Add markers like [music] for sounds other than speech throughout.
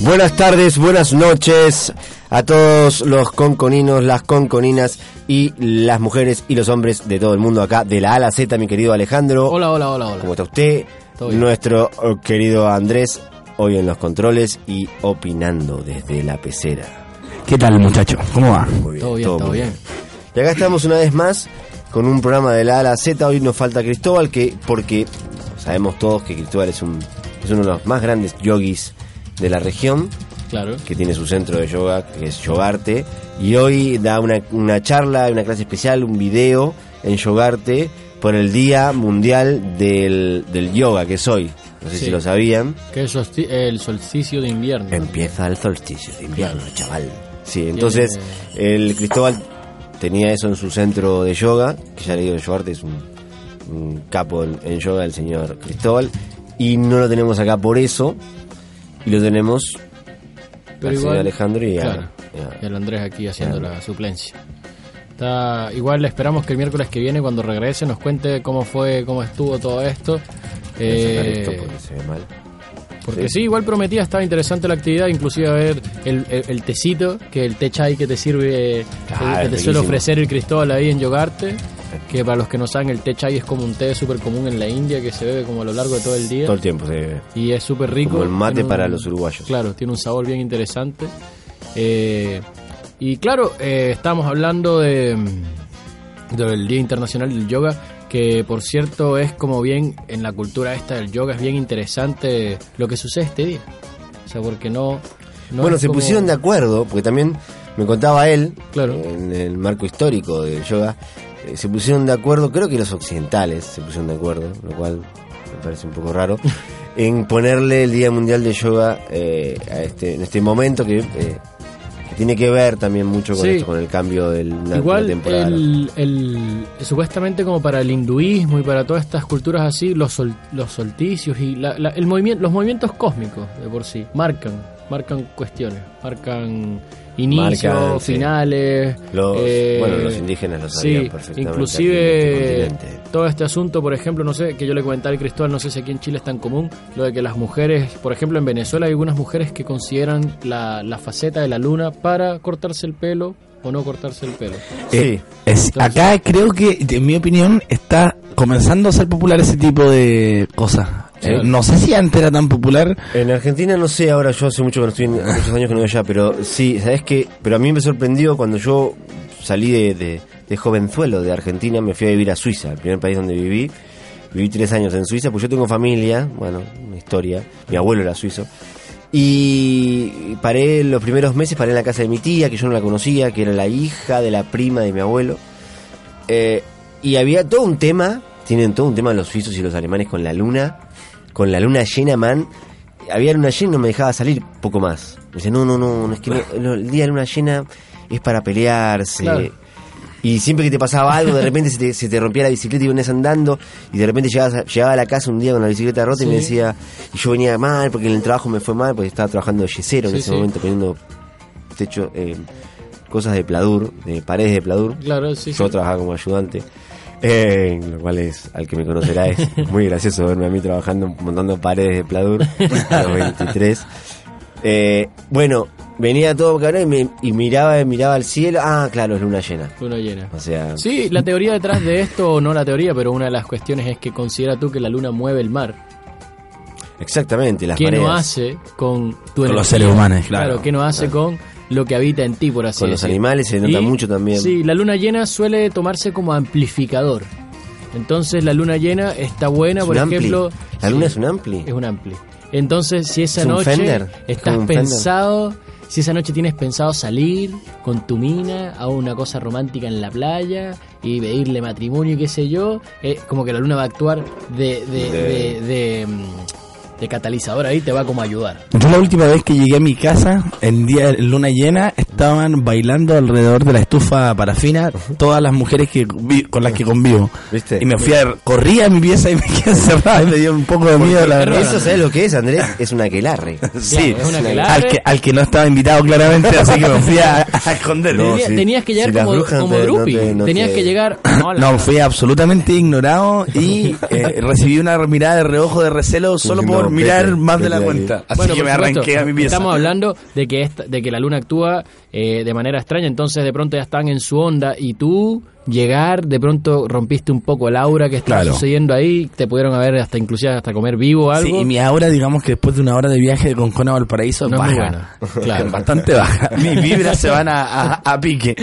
Buenas tardes, buenas noches a todos los conconinos, las conconinas y las mujeres y los hombres de todo el mundo acá de la A a la Z, mi querido Alejandro. Hola, hola, hola, hola. ¿Cómo está usted? Todo bien. Nuestro oh, querido Andrés, hoy en los controles y opinando desde la pecera. ¿Qué tal, muchacho? ¿Cómo va? Muy Todo bien, todo bien. Y acá estamos una vez más con un programa de la A a la Z. Hoy nos falta Cristóbal, que porque sabemos todos que Cristóbal es, un, es uno de los más grandes yogis de la región, Claro. que tiene su centro de yoga, que es Yogarte. Y hoy da una, una charla, una clase especial, un video en Yogarte por el Día Mundial del, del Yoga, que es hoy. No sé Sí. si lo sabían. Que es el solsticio de invierno. Empieza el solsticio de invierno, chaval. Sí, entonces el Cristóbal tenía eso en su centro de yoga, que ya le digo, Yogarte es un, un capo en, en yoga, el señor Cristóbal, y no lo tenemos acá por eso, y lo tenemos Pero al señor igual- Alejandro y a- claro. y a- Y el Andrés aquí haciendo Claro. la suplencia. Está, igual esperamos que el miércoles que viene, cuando regrese, nos cuente cómo fue, cómo estuvo todo esto. Eh, esto porque se ve mal. Porque sí. sí, igual prometía, estaba interesante la actividad, inclusive a ver el, el, el tecito, que el té chai que te sirve, Ah, que te es suele ofrecer el Cristóbal ahí en Yogarte. Que para los que no saben, el té chai es como un té súper común en la India que se bebe como a lo largo de todo el día. Todo el tiempo se ve. Y es súper rico. Como el mate un- para los uruguayos. Claro, tiene un sabor bien interesante. Eh, y claro, eh, estamos hablando de mm, del Día Internacional del Yoga, que por cierto es como bien en la cultura esta del yoga, es bien interesante lo que sucede este día. O sea, porque no... no bueno, se como- pusieron de acuerdo, porque también me contaba él, Claro. en el marco histórico del yoga, eh, se pusieron de acuerdo, creo que los occidentales se pusieron de acuerdo, lo cual me parece un poco raro, [laughs] en ponerle el Día Mundial de Yoga eh, a este, en este momento que, eh, que tiene que ver también mucho con Sí. esto, con el cambio de la, Igual temporada. el, el- supuestamente como para el hinduismo y para todas estas culturas así, los, sol- los solsticios y la- la- el movimiento, los movimientos cósmicos de por sí marcan, marcan cuestiones, marcan inicios, Marcan, sí. finales. Los, eh, bueno, los indígenas lo sabían Sí, perfectamente. inclusive este todo este asunto, por ejemplo, no sé, que yo le comentaba al Cristóbal, no sé si aquí en Chile es tan común, lo de que las mujeres, por ejemplo, en Venezuela hay algunas mujeres que consideran la, la faceta de la luna para cortarse el pelo o no cortarse el pelo. Sí. Eh, es- Entonces- acá creo que, en mi opinión, está comenzando a ser popular ese tipo de cosas. Eh, no sé si antes era tan popular. En Argentina no sé, ahora yo hace mucho que no estoy, en- muchos años que no voy allá, pero sí, ¿sabes qué? Pero a mí me sorprendió cuando yo salí de, de, de jovenzuelo de Argentina, me fui a vivir a Suiza, el primer país donde viví. Viví tres años en Suiza, pues yo tengo familia, bueno, una historia, mi abuelo era suizo. Y paré los primeros meses, paré en la casa de mi tía, que yo no la conocía, que era la hija de la prima de mi abuelo. Eh, y había todo un tema, tienen todo un tema los suizos y los alemanes con la luna, con la luna llena, man. Había luna llena y no me dejaba salir poco más. Me dice, no, no, no, no, es que no, el día de luna llena es para pelearse. Claro. Y siempre que te pasaba algo, de repente se te, se te rompía la bicicleta y venías andando, y de repente llegabas llegaba a la casa un día con la bicicleta rota y me decía, y yo venía mal porque en el trabajo me fue mal, porque estaba trabajando de yesero en Sí, ese sí. momento, poniendo techo, eh, cosas de pladur, de paredes de pladur. Claro, sí. Yo trabajaba como ayudante, eh, lo cual es, al que me conocerá, es [laughs] muy gracioso verme a mí trabajando montando paredes de pladur a [laughs] los 23. Eh, bueno, venía todo cabrón y, me- y miraba, miraba al cielo. Ah, claro, es luna llena. Luna llena. O sea, Sí, la [laughs] teoría detrás de esto, o no la teoría, pero una de las cuestiones es que considera tú que la luna mueve el mar. exactamente, las ¿Qué mareas. no hace con tu Con los seres humanos, Claro, claro. ¿qué no hace con lo que habita en ti, por así Con los decir? animales se nota mucho también. Sí, la luna llena suele tomarse como amplificador. Entonces la luna llena está buena, Es por ampli. ejemplo... La luna sí, es un ampli. Es un ampli. Entonces, si esa ¿Es un noche estás como un Fender? pensado, si esa noche tienes pensado salir con tu mina a una cosa romántica en la playa y pedirle matrimonio y qué sé yo, eh, como que la luna va a actuar de, de, De- de, de, catalizador ahí te va como a ayudar. Yo la última vez que llegué a mi casa, en día de luna llena, estaban bailando alrededor de la estufa parafina todas las mujeres que vi- con las que convivo. ¿Viste? Y me fui a, corrí a mi pieza y me quedé encerrado y me dio un poco de miedo, la verdad. Eso, ¿sabes lo que es, Andrés? Es una aquelarre. [laughs] Sí, es una aquelarre. al que, al que no estaba invitado claramente, así que me fui a, a. No, Tenía- sí. Tenías que llegar Si las como, brujas como te- no groupie. te- no Tenías te- que llegar. [laughs] No, la- No, fui absolutamente ignorado y eh, recibí una mirada de reojo de recelo solo por mirar más de la cuenta. Así Bueno, que me supuesto, arranqué a mi pieza. Estamos hablando de que esta, de que la luna actúa eh, de manera extraña, entonces de pronto ya están en su onda y tú llegar, de pronto rompiste un poco el aura que estaba Claro. sucediendo ahí, te pudieron haber hasta inclusive hasta comer vivo o algo. Sí, y mi aura, digamos que después de una hora de viaje de Concón a Valparaíso, No es baja. buena, [laughs] claro. Bastante baja. [laughs] Mis vibras se van a, a, a pique.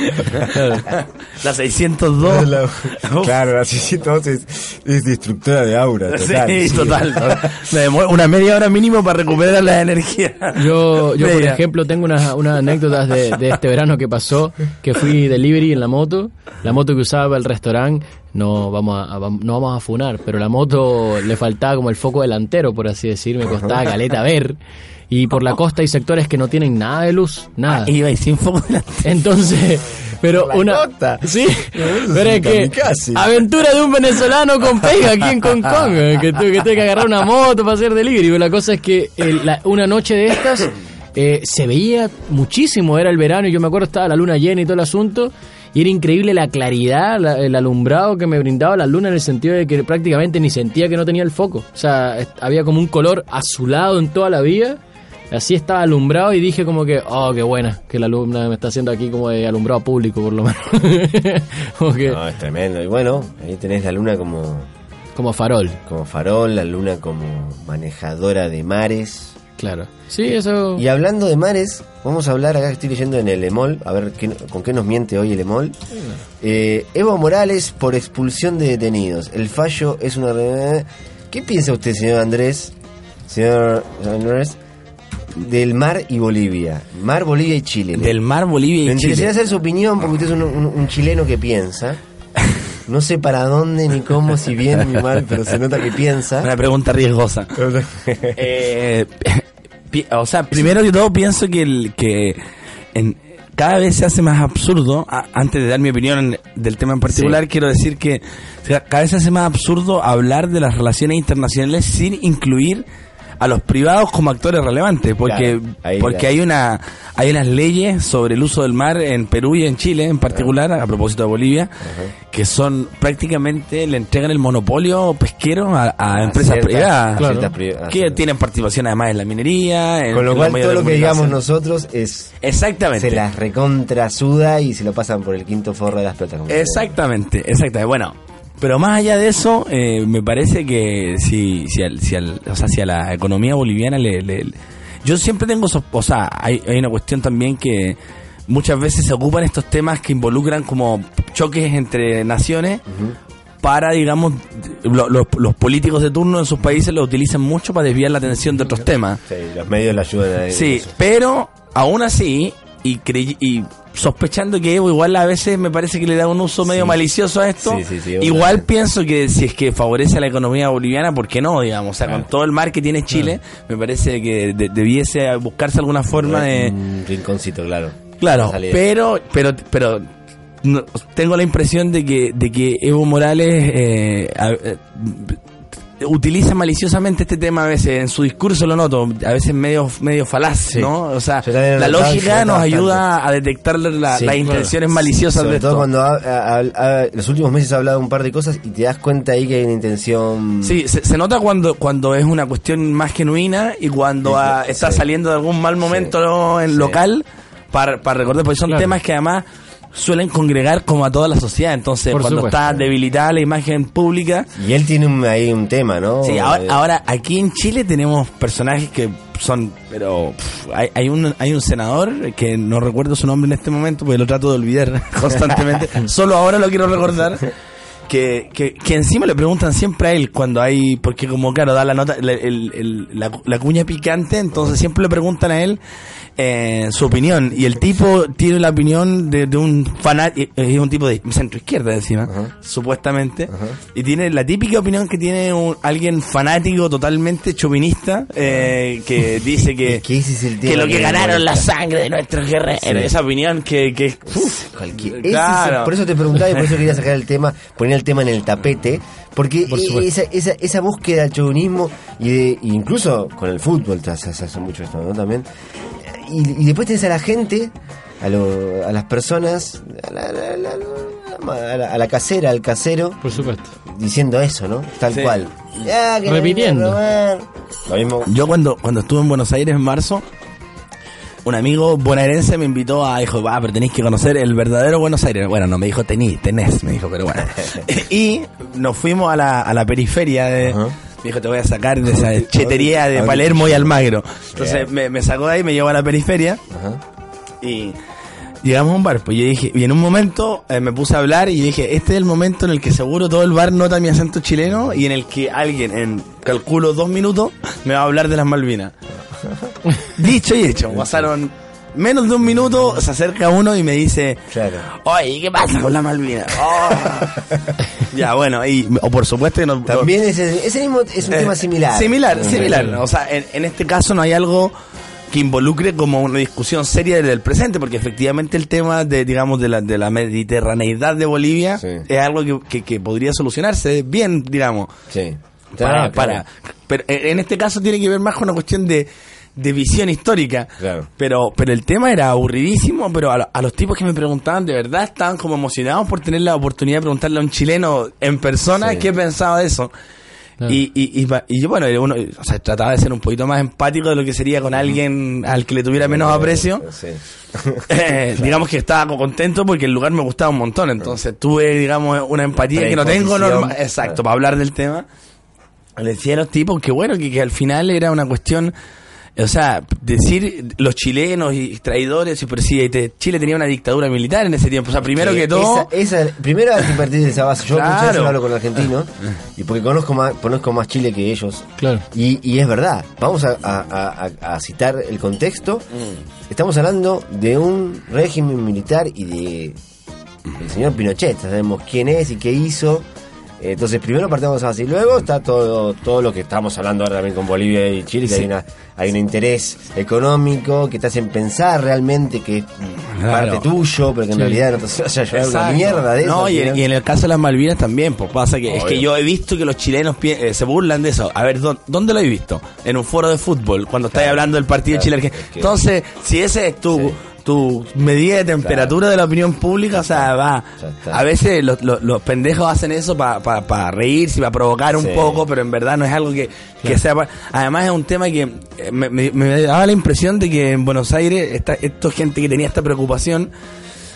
La 602. Uf. claro, la 602 [laughs] es, es destructora de aura. Total. sí, total. Me una media hora mínimo para recuperar la energía. Yo, yo por ejemplo, tengo unas unas anécdotas de, de este verano que pasó, que fui delivery en la moto, la moto que usaba para el restaurante, no vamos a, no vamos a funar, pero la moto le faltaba como el foco delantero, por así decir, me costaba caleta ver, y por la costa hay sectores que no tienen nada de luz, nada. Iba y sin foco delante. Entonces, pero la una. costa. Sí, pero es que. kamikaze. Aventura de un venezolano con pega aquí en Hong Kong. eh, Que tuve que, que agarrar una moto para hacer delivery. Pero la cosa es que el- la- una noche de estas eh, se veía muchísimo. Era el verano y yo me acuerdo estaba la luna llena y todo el asunto. Y era increíble la claridad, la- el alumbrado que me brindaba la luna en el sentido de que prácticamente ni sentía que no tenía el foco. O sea, había como un color azulado en toda la vía. Así estaba alumbrado y dije como que, oh, qué buena, que la luna me está haciendo aquí como de alumbrado público por lo menos. [laughs] que, No, es tremendo. Y bueno, ahí tenés la luna como, como farol, como farol, la luna como manejadora de mares. Claro. Sí, eso... Y hablando de mares, vamos a hablar acá que estoy leyendo en el EMOL, a ver qué- con qué nos miente hoy el EMOL. Eh, Evo Morales por expulsión de detenidos. El fallo es una... re- ¿Qué piensa usted, señor Andrés? Señor Andrés, del mar y Bolivia. Mar, Bolivia y Chile. Del mar, Bolivia Me y interesaría Chile. saber su opinión porque usted es un, un- un chileno que piensa. [laughs] No sé para dónde ni cómo, si bien ni mal, pero se nota que piensa. Una pregunta riesgosa. [laughs] Eh, o sea, primero que todo pienso que, el, que en, cada vez se hace más absurdo, a- antes de dar mi opinión del tema en particular, quiero decir que cada vez se hace más absurdo hablar de las relaciones internacionales sin incluir a los privados como actores relevantes, porque Claro, ahí, porque claro. hay una hay unas leyes sobre el uso del mar en Perú y en Chile en particular, a propósito de Bolivia, que son prácticamente le entregan el monopolio pesquero a, a empresas ciertas- privadas a Claro. que tienen participación además en la minería. en- Con lo en cual todo lo que digamos nosotros es Exactamente. se las recontra suda y se lo pasan por el quinto forro de las como- Exactamente, exactamente. Bueno, pero más allá de eso, eh, me parece que si, si, al- si, al- o sea, si a la economía boliviana le... le- yo siempre tengo... O sea, hay, hay una cuestión también que muchas veces se ocupan estos temas que involucran como choques entre naciones para, digamos, lo- los- los políticos de turno en sus países lo utilizan mucho para desviar la atención de otros temas. Sí, los medios le ayudan a Sí, eso. pero aún así, y, y sospechando que Evo igual a veces me parece que le da un uso medio Sí. malicioso a esto, Sí, sí, sí, igual pienso que si es que favorece a la economía boliviana, ¿por qué no? Digamos, o sea, con todo el mar que tiene Chile, me parece que de- debiese buscarse alguna forma de... Un rinconcito, claro. Claro, pero, pero, pero no- tengo la impresión de que, de que Evo Morales eh, a- eh, utiliza maliciosamente este tema a veces en su discurso lo noto a veces medio medio falaz Sí. no o sea la lógica nos ayuda a detectar la- Sí, las claro. intenciones maliciosas Sobre de todo esto cuando ha- ha- ha- los últimos meses ha hablado un par de cosas y te das cuenta ahí que hay una intención. Sí, se, se nota cuando cuando es una cuestión más genuina y cuando Sí, está saliendo de algún mal momento en local para, para recordar, porque son Claro. temas que además suelen congregar como a toda la sociedad. Entonces, Por cuando supuesto. está debilitada la imagen pública, Y él tiene un- ahí un tema, ¿no? Sí, ahora, Eh, ahora aquí en Chile tenemos personajes que son, pero pff, hay, hay un hay un senador que no recuerdo su nombre en este momento porque lo trato de olvidar [laughs] constantemente. [laughs] Solo ahora lo quiero recordar. que, que, que encima le preguntan siempre a él cuando hay, porque como claro, da la nota, el- el- el- la, la cuña picante, entonces siempre le preguntan a él eh, su opinión. Y el tipo tiene la opinión de, de un fanático, es un tipo de centro izquierda encima, Ajá. supuestamente, y tiene la típica opinión que tiene un, alguien fanático totalmente chauvinista, eh, que dice que, [laughs] que lo que ganaron la sangre de nuestros guerreros, Sí. esa opinión que, que uf, Cualquier- ese es el- claro. por eso te preguntaba y por eso quería sacar el tema, poner el tema en el tapete, porque Por e- esa, esa, esa búsqueda del chauvinismo y de, incluso con el fútbol se hace mucho esto, ¿no? También. Y, y después tenés a la gente, a, lo- a las personas, a la, a la- a la- a la- a la casera, al casero, Por supuesto. diciendo eso, ¿no? Tal Sí. cual. Que la Repitiendo. Lo mismo. Yo cuando, cuando estuve en Buenos Aires en marzo, un amigo bonaerense me invitó a, dijo, va, pero tenéis que conocer el verdadero Buenos Aires. Bueno, no me dijo tení, tenés, me dijo, pero bueno. [laughs] y nos fuimos a la, a la periferia de... Me dijo, te voy a sacar de esa chetería de Palermo y Almagro. Entonces me, me sacó de ahí, me llevó a la periferia Ajá. y llegamos a un bar. Pues yo dije, y en un momento eh, me puse a hablar y dije, este es el momento en el que seguro todo el bar nota mi acento chileno y en el que alguien en, calculo, dos minutos me va a hablar de las Malvinas. [laughs] Dicho y hecho, pasaron menos de un minuto, se acerca uno y me dice, Claro. oye, ¿qué pasa con las Malvinas? [laughs] Oh. ya, bueno, y o por supuesto que no... También ese, ese mismo es un eh, tema similar. Similar, similar. O sea, en, en este caso no hay algo que involucre como una discusión seria del presente, porque efectivamente el tema de, digamos, de la, de la mediterraneidad de Bolivia Sí. es algo que, que- que podría solucionarse bien, digamos. Sí. Para, para, pero en este caso tiene que ver más con una cuestión de, de visión histórica. Claro. Pero, pero el tema era aburridísimo, pero a, lo- a los tipos que me preguntaban, de verdad estaban como emocionados por tener la oportunidad de preguntarle a un chileno en persona Sí. qué pensaba de eso. Claro. Y, y, y, pa- y yo, bueno, uno, o sea, trataba de ser un poquito más empático de lo que sería con alguien al que le tuviera menos aprecio. Sí. [laughs] [laughs] Eh, digamos que estaba contento porque el lugar me gustaba un montón. Entonces tuve, digamos, una empatía que no tengo normal. Exacto, Claro. para hablar del tema. Le decía a los tipos que bueno, que, que al final era una cuestión. O sea, decir los chilenos y traidores, pero sí, te- Chile tenía una dictadura militar en ese tiempo. O sea, primero que todo. Esa, esa- primero hay que partir de esa base. Yo muchas veces Claro. hablo con argentinos [laughs] y porque conozco más, conozco más Chile que ellos. Claro. Y, y es verdad. Vamos a, a- a- a- a citar el contexto. Mm. Estamos hablando de un régimen militar y de el señor Pinochet. Sabemos quién es y qué hizo. Eh, Entonces, primero partamos. Y luego está todo, todo lo que estamos hablando ahora también con Bolivia y Chile, que Sí. hay, una, hay un interés económico que te hacen pensar realmente que es Claro. parte tuyo, pero que en Sí. realidad no te vas a llevar una mierda de eso. No, y, en- final. y en el caso de las Malvinas también, pues pasa que es que yo he visto que los chilenos eh, se burlan de eso. A ver, ¿dó- ¿dónde lo he visto? En un foro de fútbol, cuando estáis Claro. hablando del partido Claro, que- Entonces, si ese es tu, Sí. Tu medida de temperatura de la opinión pública, o sea, va. A veces los, los- los pendejos hacen eso para reírse, para provocar un Sí. poco, pero en verdad no es algo que, que sea... pa- Además es un tema que eh, me, me- me daba la impresión de que en Buenos Aires, esta, esta gente que tenía esta preocupación,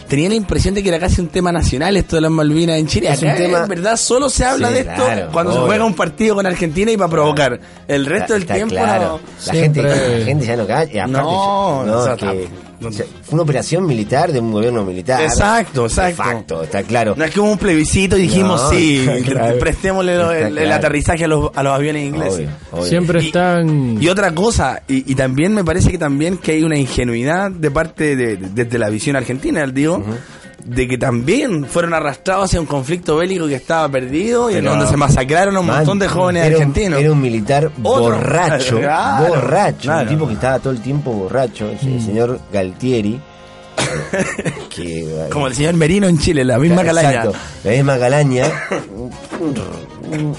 tenía la impresión de que era casi un tema nacional esto de las Malvinas en Chile. Es un tema- en verdad solo se habla Sí, de esto claro, cuando se juega un partido con Argentina y para provocar. El resto del Está tiempo claro. no. La, gente, la gente ya no aparte, No, no, o sea, que- no- o sea, fue una operación militar de un gobierno militar. Exacto, exacto. De facto, está claro. No es que hubo un plebiscito y dijimos No, sí, claro. prestémosle lo- el, aterrizaje a los, a los aviones ingleses. Obvio, obvio. Siempre Y- están. Y otra cosa, y, y también me parece que también que hay una ingenuidad de parte de, de- desde la visión argentina, digo, de que también fueron arrastrados hacia un conflicto bélico que estaba perdido y en donde se masacraron a un Man, montón de jóvenes era un- argentinos. Era un militar Otro. borracho, [laughs] Claro, borracho, claro. un tipo que estaba todo el tiempo borracho, el Mm. señor Galtieri. [laughs] que, Como el señor Merino en Chile, la misma calaña. Exacto, la misma calaña. Un, un-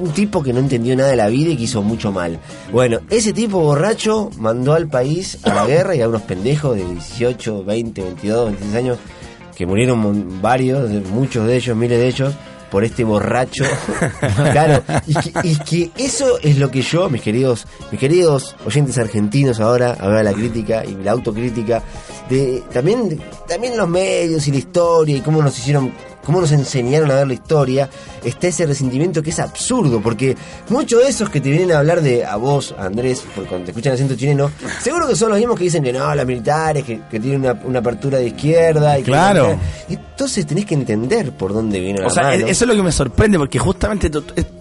un tipo que no entendió nada de la vida y que hizo mucho mal. Bueno, ese tipo borracho mandó al país a la guerra y a unos pendejos de 18, 20, 22, 26 años que murieron varios, muchos de ellos, miles de ellos, por este borracho. [laughs] claro, y que, y que eso es lo que yo, mis queridos, mis queridos oyentes argentinos ahora, ahora la crítica y la autocrítica, de también, también los medios y la historia y cómo nos hicieron cómo nos enseñaron a ver la historia, está ese resentimiento que es absurdo, porque muchos de esos que te vienen a hablar de a vos, Andrés, porque cuando te escuchan acento chileno, seguro que son los mismos que dicen que no, las militares, que, que tienen una, una apertura de izquierda. Y que- Claro. entonces tenés que entender por dónde viene la O sea, mano. eso es lo que me sorprende, porque justamente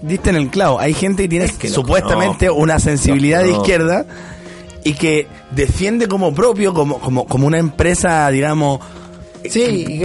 diste en el clavo. Hay gente que tiene que supuestamente una sensibilidad de izquierda y que defiende como propio, como, como, como una empresa, digamos, Sí,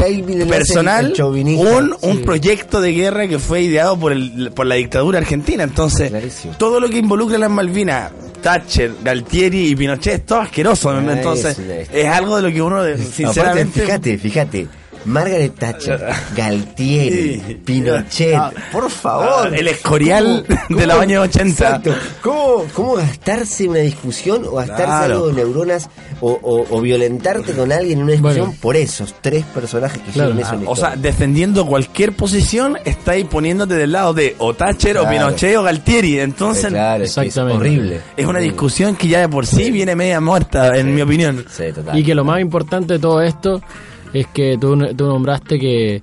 personal, un, un Sí. proyecto de guerra que fue ideado por, el, por la dictadura argentina. Entonces, Clarísimo. todo lo que involucra las Malvinas, Thatcher, Galtieri y Pinochet, es todo asqueroso. Ah, Entonces, es algo de lo que uno, Aparte, sinceramente... fíjate, fíjate. Margaret Thatcher, Galtieri, Sí. Pinochet, Ah, por favor. ah, el escorial de los años 80. Exacto. ¿Cómo, ¿Cómo gastarse una discusión o gastarse Claro. algo de neuronas o, o- o violentarte con alguien en una discusión Bueno. por esos tres personajes que Claro. eso Ah, o sea, defendiendo cualquier posición, estáis poniéndote del lado de o Thatcher o. Pinochet o Galtieri. Entonces, es que es Exactamente. horrible. es una discusión que ya de por sí viene media muerta, en mi opinión. Sí, total. Y que lo más importante de todo esto es que tú, tú nombraste que eh,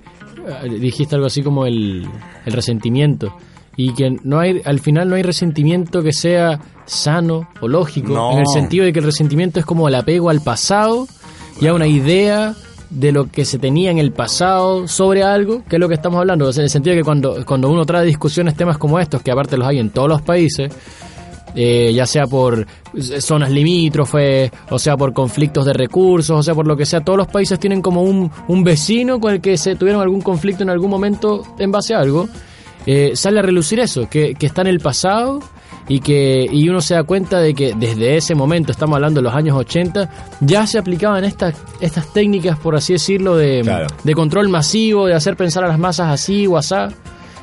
dijiste algo así como el, el resentimiento. Y que no hay, al final no hay resentimiento que sea sano o lógico, No. en el sentido de que el resentimiento es como el apego al pasado y a una idea de lo que se tenía en el pasado sobre algo, que es lo que estamos hablando. O sea, en el sentido de que cuando, cuando uno trae discusiones temas como estos, que aparte los hay en todos los países, eh, ya sea por zonas limítrofes, o sea por conflictos de recursos, o sea por lo que sea, todos los países tienen como un, un vecino con el que se tuvieron algún conflicto en algún momento en base a algo. Eh, sale a relucir eso, que, que está en el pasado y que y uno se da cuenta de que desde ese momento, estamos hablando de los años 80, ya se aplicaban estas, estas técnicas, por así decirlo, de, Claro. de control masivo, de hacer pensar a las masas así o asá.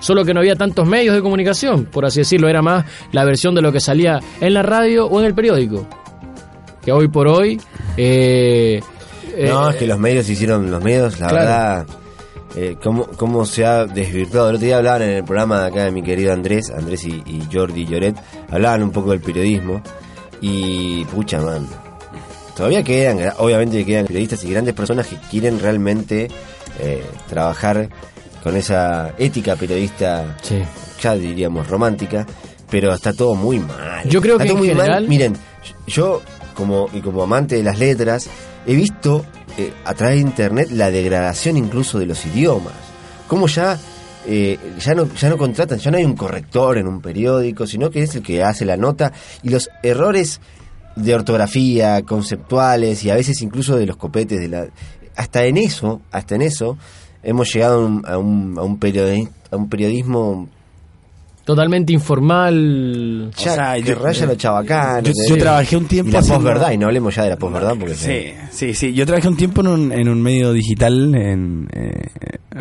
Solo que no había tantos medios de comunicación, por así decirlo, era más la versión de lo que salía en la radio o en el periódico. Que hoy por hoy... eh, No, eh, es que los medios hicieron, los medios, la Claro. verdad, eh, cómo, cómo se ha desvirtuado. El otro día hablaban en el programa de acá de mi querido Andrés, Andrés y, y Jordi Lloret, hablaban un poco del periodismo y pucha man, todavía quedan, obviamente quedan periodistas y grandes personas que quieren realmente eh, trabajar con esa ética periodista, sí. ya diríamos romántica, pero está todo muy mal. Yo creo Está que todo en muy mal. Miren, yo como y como amante de las letras he visto eh, a través de internet la degradación incluso de los idiomas. Como ya eh, ya no ya no contratan, ya no hay un corrector en un periódico, sino que es el que hace la nota y los errores de ortografía, conceptuales y a veces incluso de los copetes de la hasta en eso, hasta en eso hemos llegado a un, a un, a un periodi- a un periodismo Totalmente informal. ya O sea, que yo- raya lo chabacano. yo- trabajé un tiempo Y la posverdad, y no hablemos ya de la posverdad porque Sí, sí, sí. Yo trabajé un tiempo en un, en un medio digital en, eh,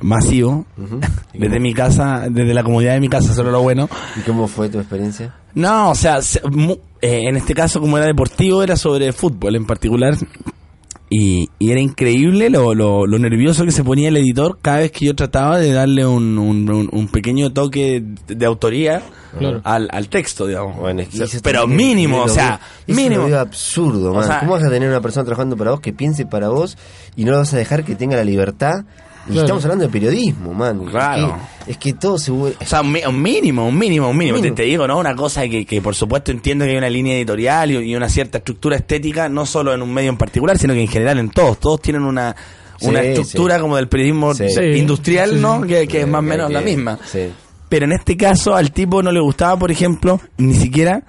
masivo, Ujú. ¿Y [laughs] desde cómo- mi casa, desde la comodidad de mi casa, solo lo bueno. ¿Y cómo fue tu experiencia? No, o sea, se- mu- eh, en este caso, como era deportivo, era sobre fútbol en particular. Y, y era increíble lo, lo, lo nervioso que se ponía el editor cada vez que yo trataba de darle un, un, pequeño toque de, autoría Claro. al, al texto, digamos. Bueno, es que O sea, eso pero es- mínimo, o sea, eso mínimo. veo absurdo, O man. sea, ¿Cómo vas a tener una persona trabajando para vos que piense para vos y no lo vas a dejar que tenga la libertad? Y Claro. estamos hablando de periodismo, man. Claro. Es que, es que todo se vuelve... O sea, un, un mínimo, un mínimo, un mínimo. Te, Mínimo. te digo, ¿no? Una cosa que, que por supuesto entiendo que hay una línea editorial y, y una cierta estructura estética, no solo en un medio en particular, sino que en general en todos. Todos tienen una, una Sí, estructura sí. como del periodismo Sí. Industrial, Sí, sí. ¿no? Que, que es más o menos que- la misma. Sí. Pero en este caso al tipo no le gustaba, por ejemplo, ni siquiera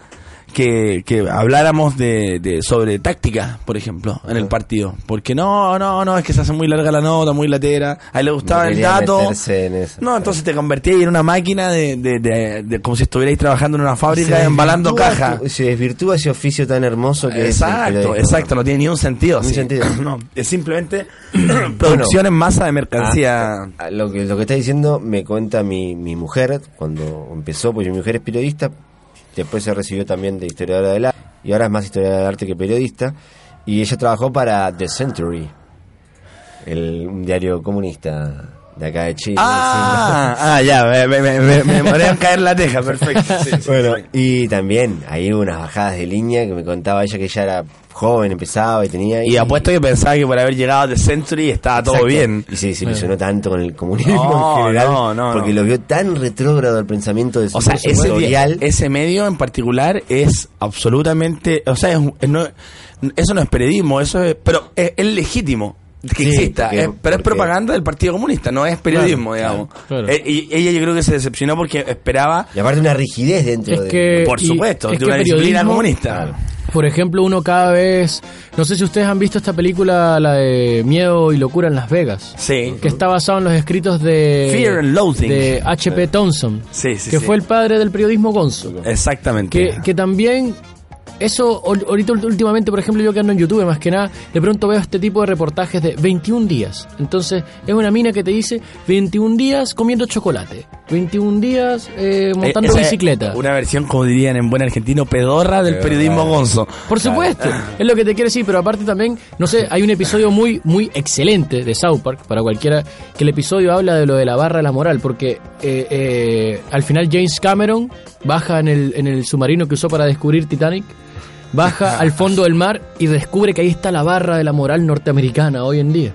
que, que habláramos de, de- sobre táctica, por ejemplo, en el partido. Porque no, no, no, es que se hace muy larga la nota, muy latera. A él le gustaba No el dato. en eso. No, entonces te convertías en una máquina de, de, de- de- como si estuvierais trabajando en una fábrica Se embalando desvirtúa caja. tu- Se desvirtúa ese oficio tan hermoso que Exacto, exacto, no tiene ni un sentido. Ni sí. sentido. [clears throat] No, es simplemente [clears throat] [clears throat] producción en masa de mercancía. Ah, ah, lo que lo que está diciendo me cuenta mi, mi mujer cuando empezó, pues mi mujer es periodista, después se recibió también de historiadora del arte y ahora es más historiadora del arte que periodista y ella trabajó para The Century, el, un diario comunista de acá de Chile. Ah, [laughs] ah ya, me, me, me, me, me a caer la teja, [laughs] perfecto. Sí, sí, bueno, sí. y también hay unas bajadas de línea que me contaba ella que ella era joven, empezaba y tenía... Y apuesto que pensaba que por haber llegado a The Century estaba todo bien. Y se, se ilusionó tanto con el comunismo No, en general, no, no, porque no. lo vio tan retrógrado el pensamiento de su O sea, ese, editorial. ese medio en particular es absolutamente, o sea, es, es no- eso no es periodismo, eso es, pero es, es legítimo que Sí, exista, porque- es- pero es propaganda del Partido Comunista, no es periodismo, digamos. claro. Eh, y ella yo creo que se decepcionó porque esperaba, Y aparte una rigidez dentro Es de... que- por supuesto, es de una disciplina comunista. Claro. Por ejemplo, uno cada vez, no sé si ustedes han visto esta película, la de Miedo y Locura en Las Vegas, Sí. que está basado en los escritos de Fear and Loathing. de H.P. Thompson, Sí, sí, que sí. fue el padre del periodismo gonzo. Exactamente. Que, que también, eso ahorita últimamente, por ejemplo, yo que ando en YouTube más que nada, de pronto veo este tipo de reportajes de 21 días. Entonces, es una mina que te dice 21 días comiendo chocolate, 21 días eh, montando Eh, esa es bicicleta. Una versión, como dirían en buen argentino, pedorra del periodismo gonzo. Por supuesto, [laughs] es lo que te quiero decir, pero aparte también, no sé, hay un episodio muy, muy excelente de South Park, para cualquiera, que el episodio habla de lo de la barra de la moral, porque eh, eh, al final James Cameron baja en el, en el submarino que usó para descubrir Titanic, baja al fondo del mar y descubre que ahí está la barra de la moral norteamericana hoy en día.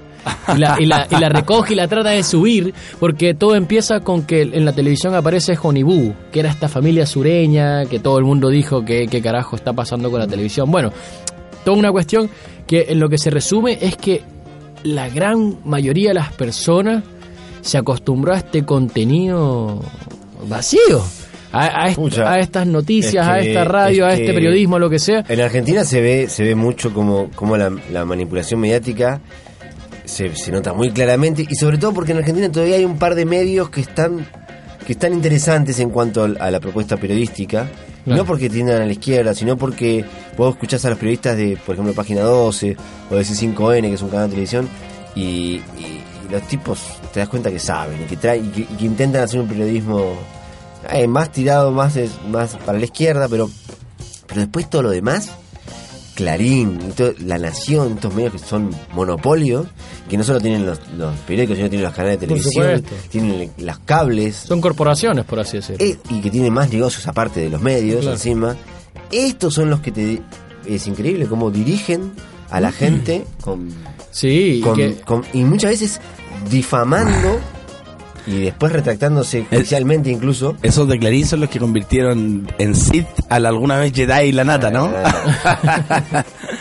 Y la, y, la, y la recoge y la trata de subir, porque todo empieza con que en la televisión aparece Honeybu, que era esta familia sureña, que todo el mundo dijo que qué carajo está pasando con la televisión. Bueno, toda una cuestión que en lo que se resume es que la gran mayoría de las personas se acostumbró a este contenido vacío. A, a est- Pucha, a estas noticias, es a esta radio, es a este periodismo, lo que sea. En Argentina se ve, se ve mucho como, como la, la manipulación mediática se, se nota muy claramente y sobre todo porque en Argentina todavía hay un par de medios que están que están interesantes en cuanto a la propuesta periodística, Claro. no porque tiendan a la izquierda, sino porque vos escuchás a los periodistas de, por ejemplo, Página 12 o de C5N, que es un canal de televisión, y, y- y los tipos te das cuenta que saben y que, traen, y que, y que intentan hacer un periodismo eh, más tirado, más, es- más para la izquierda, pero, pero después todo lo demás Clarín, todo- La Nación, estos medios que son monopolios, que no solo tienen los, los periódicos, sino tienen los canales de televisión, tienen los cables, Son corporaciones, por así decirlo. eh, y que tienen más negocios aparte de los medios Claro. encima. Estos son los que te... Es increíble cómo dirigen a la gente con, Sí, y con- que- con- y muchas veces difamando [laughs] y después retractándose oficialmente incluso. Esos de Clarín son los que convirtieron en Sith a la alguna vez Jedi y la nata, ¿no? [laughs]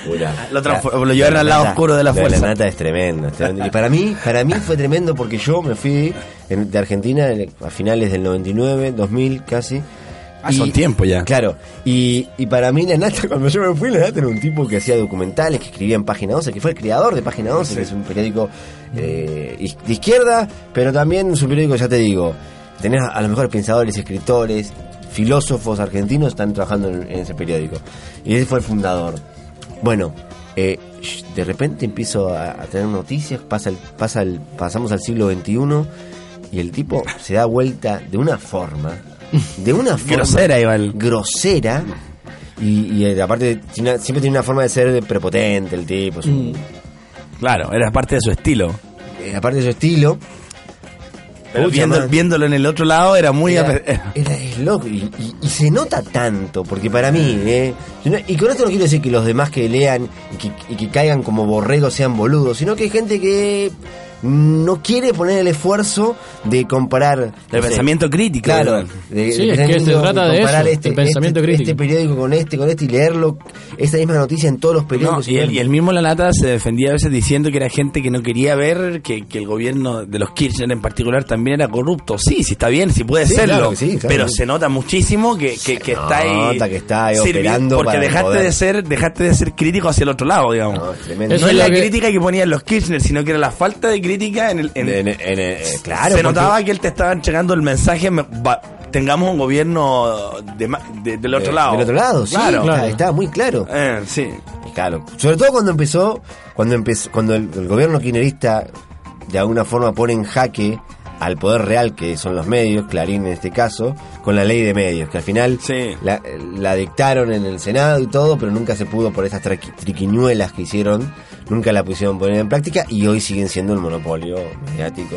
Pura. Lo lo llevaron al lado nata- oscuro de la fuerza. La nata es tremendo. Y para mí, para mí fue tremendo porque yo me fui de Argentina en- a finales del 99, 2000 casi. Ah, son tiempo ya. Claro, y, y para mí la Nata, [laughs] cuando yo me fui, la Nata era un tipo que hacía documentales, que escribía en Página 12, que fue el creador de Página 12, que es un periódico eh, de izquierda, pero también es un periódico, ya te digo, tenés a, a los mejores pensadores, escritores, filósofos argentinos están trabajando en, en ese periódico. Y ese fue el fundador. Bueno, eh, de repente empiezo a, a tener noticias, pasa el, pasa el, pasamos al siglo XXI y el tipo [laughs] se da vuelta de una forma, de una forma Grosera, igual. grosera y, y, eh, aparte tiene siempre tiene una forma de ser prepotente el tipo, un- Claro, era parte de su estilo. eh, aparte de su estilo. Pero viendo- viéndolo en el otro lado era muy... Era, [laughs] era- es loco y, y- y se nota tanto, porque para mí, eh, yo no- y con esto no quiero decir que los demás que lean y que, y que caigan como borregos sean boludos, sino que hay gente que no quiere poner el esfuerzo de comparar El no sé, pensamiento crítico. Claro, Sí, de es que se trata de comparar eso, este, el pensamiento este- crítico. este periódico con este, con este y leerlo, esta misma noticia en todos los No, periódicos. y, el, y el mismo La Nata se defendía a veces diciendo que era gente que no quería ver que, que el gobierno de los Kirchner en particular también era corrupto. Sí, sí está bien, sí puede Sí, serlo. claro que sí, claro pero que se nota muchísimo que, que, que está ahí. nota que está ahí operando Porque dejaste poder. de ser, dejaste de ser crítico hacia el otro lado, digamos. No, es no es es la que- crítica que ponían los Kirchner, sino que era la falta de crítica en el. en- En- en- en- eh, claro, se porque- notaba que él te estaba entregando el mensaje. me- va- tengamos un gobierno de ma- de- del otro eh, lado. Del otro lado, sí, Claro. está- Claro. Está, muy claro. Eh, sí. Claro. Sobre todo cuando empezó, cuando empezó, cuando el, el gobierno kirchnerista de alguna forma pone en jaque al poder real que son los medios, Clarín en este caso, con la ley de medios, que al final Sí. la, la dictaron en el Senado y todo, pero nunca se pudo por esas traqui- triquiñuelas que hicieron, nunca la pusieron poner en práctica y hoy siguen siendo el monopolio mediático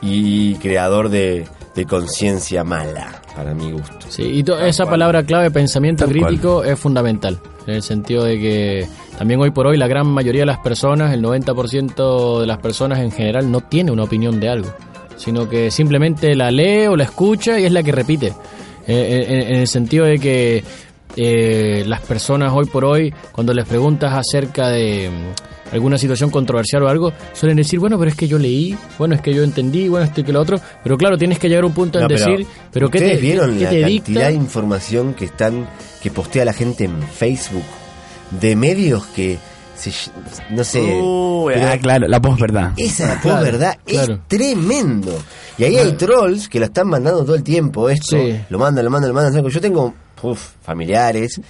y creador de, de conciencia mala, para mi gusto. Sí, y to- esa palabra clave, pensamiento Tal cual. crítico, es fundamental. En el sentido de que también hoy por hoy la gran mayoría de las personas, el 90% de las personas en general, no tiene una opinión de algo, sino que simplemente la lee o la escucha y es la que repite. Eh, en, en el sentido de que eh, las personas hoy por hoy, cuando les preguntas acerca de mm, alguna situación controversial o algo, suelen decir, bueno, pero es que yo leí, bueno, es que yo entendí, bueno, esto y que lo otro, pero claro, tienes que llegar a un punto en pero decir, pero ¿qué ¿Ustedes te, vieron qué la te cantidad dicta? de información que están que postea la gente en Facebook de medios que se, no sé ah, claro, la posverdad. esa Claro, verdad claro. es tremendo y ahí hay trolls que lo están mandando todo el tiempo esto Sí. lo mandan lo mandan lo mandan yo tengo uf, familiares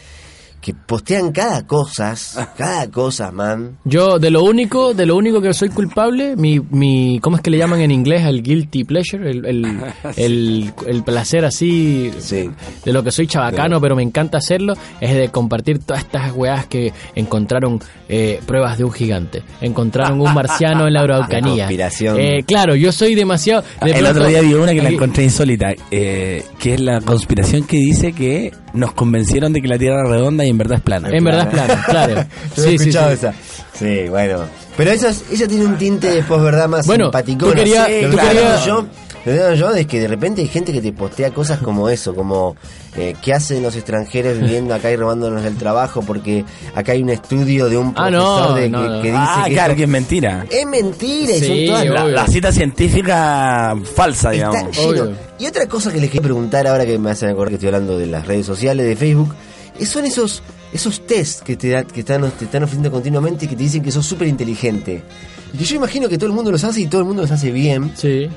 que postean cada cosas cada cosa man Yo, de lo único, de lo único que soy culpable, mi, mi, ¿cómo es que le llaman en inglés? El guilty pleasure, el, el, [laughs] el, el placer así, Sí. de lo que soy chabacano, pero me encanta hacerlo, es de compartir todas estas weas que encontraron eh, pruebas de un gigante, encontraron un marciano en la [laughs] Araucanía. La conspiración. Eh, claro, yo soy demasiado... de el pronto- otro día vi una que la [laughs] encontré insólita, eh, que es la conspiración que dice que nos convencieron de que la Tierra es redonda y en verdad es plana. En verdad es plano, [laughs] claro. Yo he escuchado esa. Sí, bueno. Pero eso, es- ella tiene un tinte de posverdad más Bueno, simpático. tú querías- lo tú que querías- digo yo, lo que digo yo es que de repente hay gente que te postea cosas como eso, como eh, qué hacen los extranjeros viviendo acá y robándonos el trabajo porque acá hay un estudio de un Ah, profesor no, de- no, que, no. que dice ah, que claro, esto- que es mentira. es mentira y Sí, son todas La, la cita científica falsa, digamos. Y otra cosa que les quería preguntar ahora que me hacen acordar que estoy hablando de las redes sociales, de Facebook, son esos esos test que te, da- que están, te están ofreciendo continuamente y que te dicen que sos súper inteligente. Y que yo imagino que todo el mundo los hace y todo el mundo los hace bien. Sí.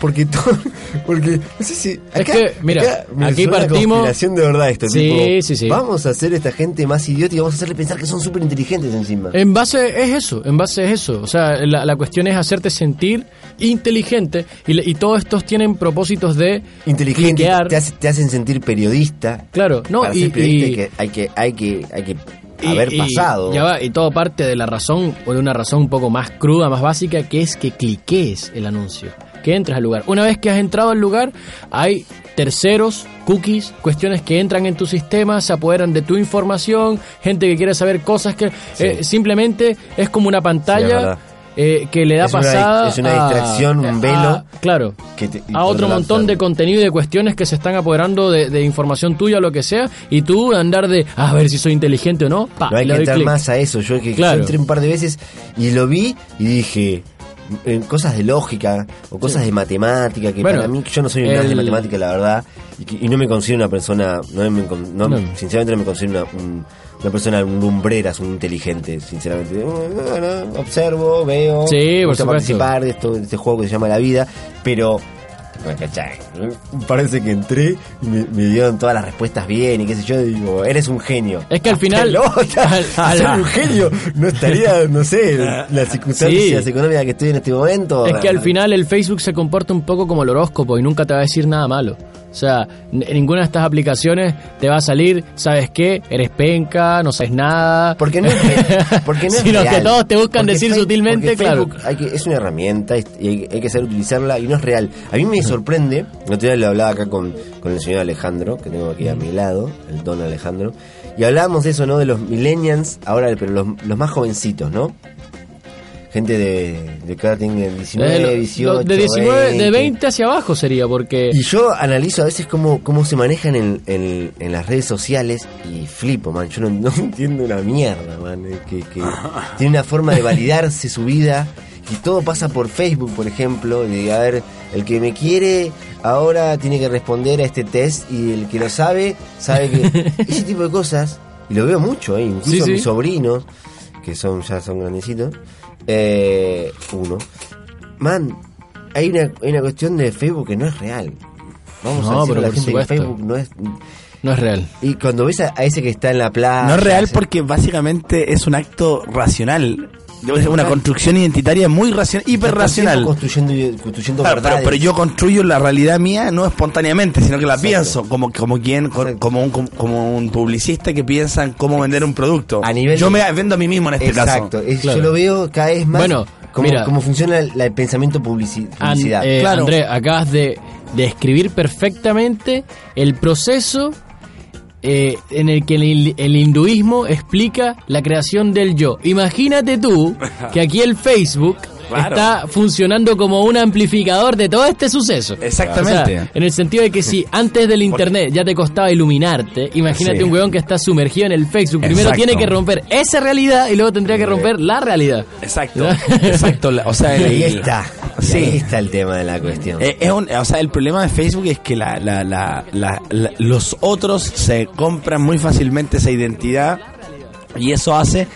Porque todo, [laughs] porque no sé si Es que, mira, me aquí a partimos- de verdad esto, Sí, tipo, sí, sí. Vamos a hacer esta gente más idiota y vamos a hacerle pensar que son súper inteligentes encima. En base es eso, en base es eso. O sea, la, la cuestión es hacerte sentir inteligente y, y todos estos tienen propósitos de inteligente, te, hace- te hacen sentir periodista. Claro, no, Para y, ser periodista y- hay que hay que hay que hay que y- haber y pasado. ya va, y todo parte de la razón, o de una razón un poco más cruda, más básica, que es que cliques el anuncio, que entres al lugar. Una vez que has entrado al lugar, hay terceros, cookies, cuestiones que entran en tu sistema, se apoderan de tu información, gente que quiere saber cosas que eh, simplemente es como una pantalla eh, que le da Es una- pasada es una a- distracción, un a- velo claro que te- y a otro montón de contenido y de cuestiones que se están apoderando de, de información tuya o lo que sea y tú andar de "Ah, a ver si soy inteligente o no pa, No hay que entrar más a eso. Yo que yo Claro. entré un par de veces y lo vi y dije en cosas de lógica o cosas de matemática que Bueno, para mí yo no soy un gran de el- matemática la verdad y, que- y no me considero una persona no me no- No. sinceramente no me considero una, un- una persona lumbreras un inteligente sinceramente Bueno, observo veo Sí, gusta participar de, esto, de este juego que se llama la vida pero. Parece que entré y me, me dieron todas las respuestas bien y qué sé yo, digo, eres un genio. Es que al final- Pelota, [laughs] al- al- [laughs] ser un genio no estaría, no sé, las circunstancias Sí. económicas que estoy en este momento. Es que al final el Facebook se comporta un poco como el horóscopo y nunca te va a decir nada malo. O sea, ninguna de estas aplicaciones te va a salir, ¿sabes qué? Eres penca, no sabes nada. Porque no es, porque no [laughs] es Sino que todos te buscan Porque decir sutilmente, claro. Hay que, es una herramienta y hay, hay que saber utilizarla y no es real. A mí me sorprende, el otro día lo hablaba acá con, con el señor Alejandro, que tengo aquí a mi lado, el don Alejandro, y hablábamos de eso, ¿no? De los millennials, ahora, pero los, los más jovencitos, ¿no? Gente de, de ahora tienen 19, Eh, lo- 18, lo- de 19, de 20 hacia abajo sería, porque... Y yo analizo a veces cómo, cómo se manejan en, en, en las redes sociales y flipo, man. Yo no, no [laughs] entiendo una mierda, man. Que, que [laughs] tiene una forma de validarse su vida y todo pasa por Facebook, por ejemplo. De, a ver, el que me quiere ahora tiene que responder a este test y el que lo sabe, sabe que... [laughs] Ese tipo de cosas, y lo veo mucho, incluso Sí, sí. mis sobrinos, que son ya son grandecitos, eh, uno. Man, hay una, hay una cuestión de Facebook que no es real. Vamos No, a decirle pero a la gente supuesto. que Facebook no es... No es real. Y cuando ves a, a ese que está en la plaza... No es real ese- porque básicamente es un acto racional. Es una construcción identitaria muy hiperracional. Construyendo, construyendo Claro, pero, pero yo construyo la realidad mía no espontáneamente, sino que la Exacto. pienso como como quien Exacto. como un como un publicista que piensa en cómo vender un producto. A nivel yo de- me vendo a mí mismo en este Exacto, caso. es- Claro. yo lo veo cada vez más Bueno, cómo, Mira. cómo funciona el, el pensamiento publici- publicidad. eh, Claro. André, acabas de describir perfectamente el proceso eh, en el que el, el hinduismo explica la creación del yo. Imagínate tú [laughs] que aquí el Facebook Claro. está funcionando como un amplificador de todo este suceso. Exactamente. O sea, en el sentido de que si [laughs] antes del internet ya te costaba iluminarte, imagínate Sí. un weón que está sumergido en el Facebook. Primero Exacto. tiene que romper esa realidad y luego tendría que romper la realidad. Exacto, [laughs] exacto. O sea, el- ahí está. Sí. Ahí está el tema de la cuestión. Eh, es un- o sea, el problema de Facebook es que la, la, la, la- la- los otros se compran muy fácilmente esa identidad y eso hace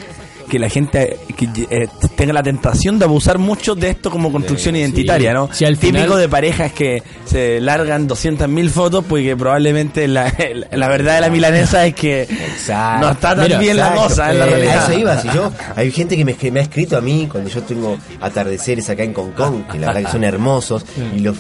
que la gente que, eh, tenga la tentación de abusar mucho de esto como construcción identitaria, ¿no? Si al Típico final- de parejas que se largan 200.000 fotos porque probablemente la, [laughs] la verdad de la milanesa es que Exacto. no está tan Mira, bien la Exacto. cosa en la Eh, realidad. A eso iba, si yo, hay gente que me, que me ha escrito a mí cuando yo tengo atardeceres acá en Hong Kong, que la verdad que son hermosos, y los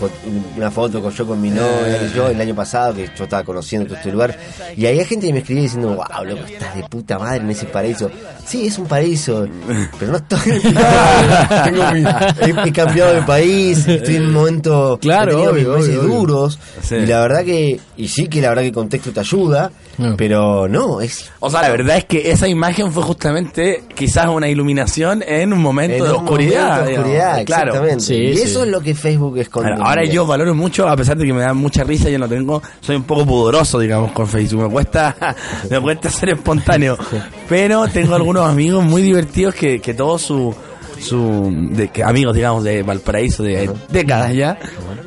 una foto con yo con mi novia, y yo el año pasado, que yo estaba conociendo todo este lugar, y ahí hay gente que me escribía diciendo, wow, loco, estás de puta madre en ese paraíso. Sí, es un paraíso, [laughs] pero no estoy [laughs] Tengo mi- he, he cambiado de país, estoy en un momento Claro, he tenido mis obvio, meses obvio, obvio. duros, Sí. y la verdad que, y sí que la verdad que el contexto te ayuda, No. pero no, es O sea, la verdad es que esa imagen fue justamente quizás una iluminación en un momento En de un oscuridad. momento de digamos. oscuridad, claro. exactamente. Sí, y sí. eso es lo que Facebook esconde. Ahora, ahora yo valoro mucho, a pesar de que me da mucha risa, yo no tengo, soy un poco pudoroso, digamos, con Facebook. Me cuesta, [laughs] me cuesta ser espontáneo. [laughs] Pero tengo algunos amigos muy divertidos que, que todos su, su, de, que amigos, digamos, de Valparaíso de décadas ya,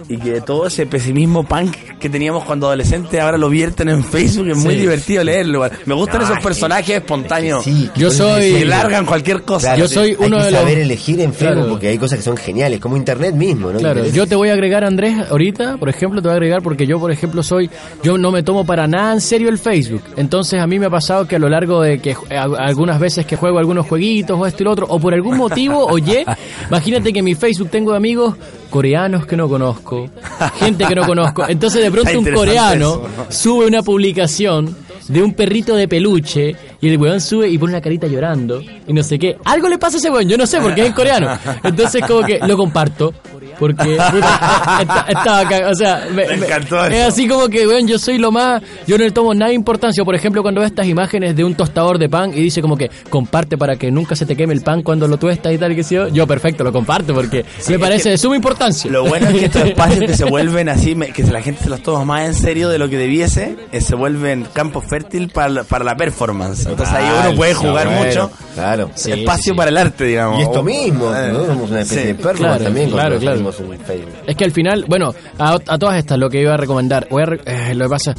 y que todo ese pesimismo punk que teníamos cuando adolescentes ahora lo vierten en Facebook, es muy Sí. divertido leerlo. Me gustan No, esos es que- personajes espontáneos. Sí, Yo que soy- que largan cualquier cosa. Claro, Yo soy hay uno que de los- saber elegir en Facebook Claro. porque hay cosas que son geniales, como Internet mismo, ¿no? Claro, yo te voy a agregar Andrés ahorita, por ejemplo, te voy a agregar porque yo, por ejemplo, soy, yo no me tomo para nada en serio el Facebook. Entonces a mí me ha pasado que a lo largo de que eh, algunas veces que juego algunos jueguitos o esto y lo otro, o por algún motivo, oye, [laughs] imagínate que en mi Facebook tengo de amigos coreanos que no conozco, gente que no conozco. Entonces de pronto un coreano eso. sube una publicación de un perrito de peluche y el weón sube y pone una carita llorando y no sé qué. Algo le pasa a ese weón, yo no sé porque es en coreano. Entonces como que lo comparto. Porque [laughs] puta, estaba acá, o sea, me- Me me- encantó es así como que, weón, yo soy lo más, yo no le tomo nada de importancia. Por ejemplo, cuando veo estas imágenes de un tostador de pan y dice como que comparte para que nunca se te queme el pan cuando lo tuestas y tal que sé yo, yo perfecto, lo comparto porque me parece de suma importancia. Lo bueno es que estos [laughs] espacios que se vuelven así, me- que la gente se los toma más en serio de lo que debiese, eh, se vuelven campo fértil para, la- para la performance. Entonces ahí Ah, uno puede jugar bueno, mucho. Claro. Sí, espacio sí, sí. para el arte, digamos. Y esto mismo, ¿no? Somos una especie sí. de performance Claro, también claro, claro. Facebook. Es que al final, bueno, a, a todas estas lo que iba a recomendar, voy a eh, lo que pasa,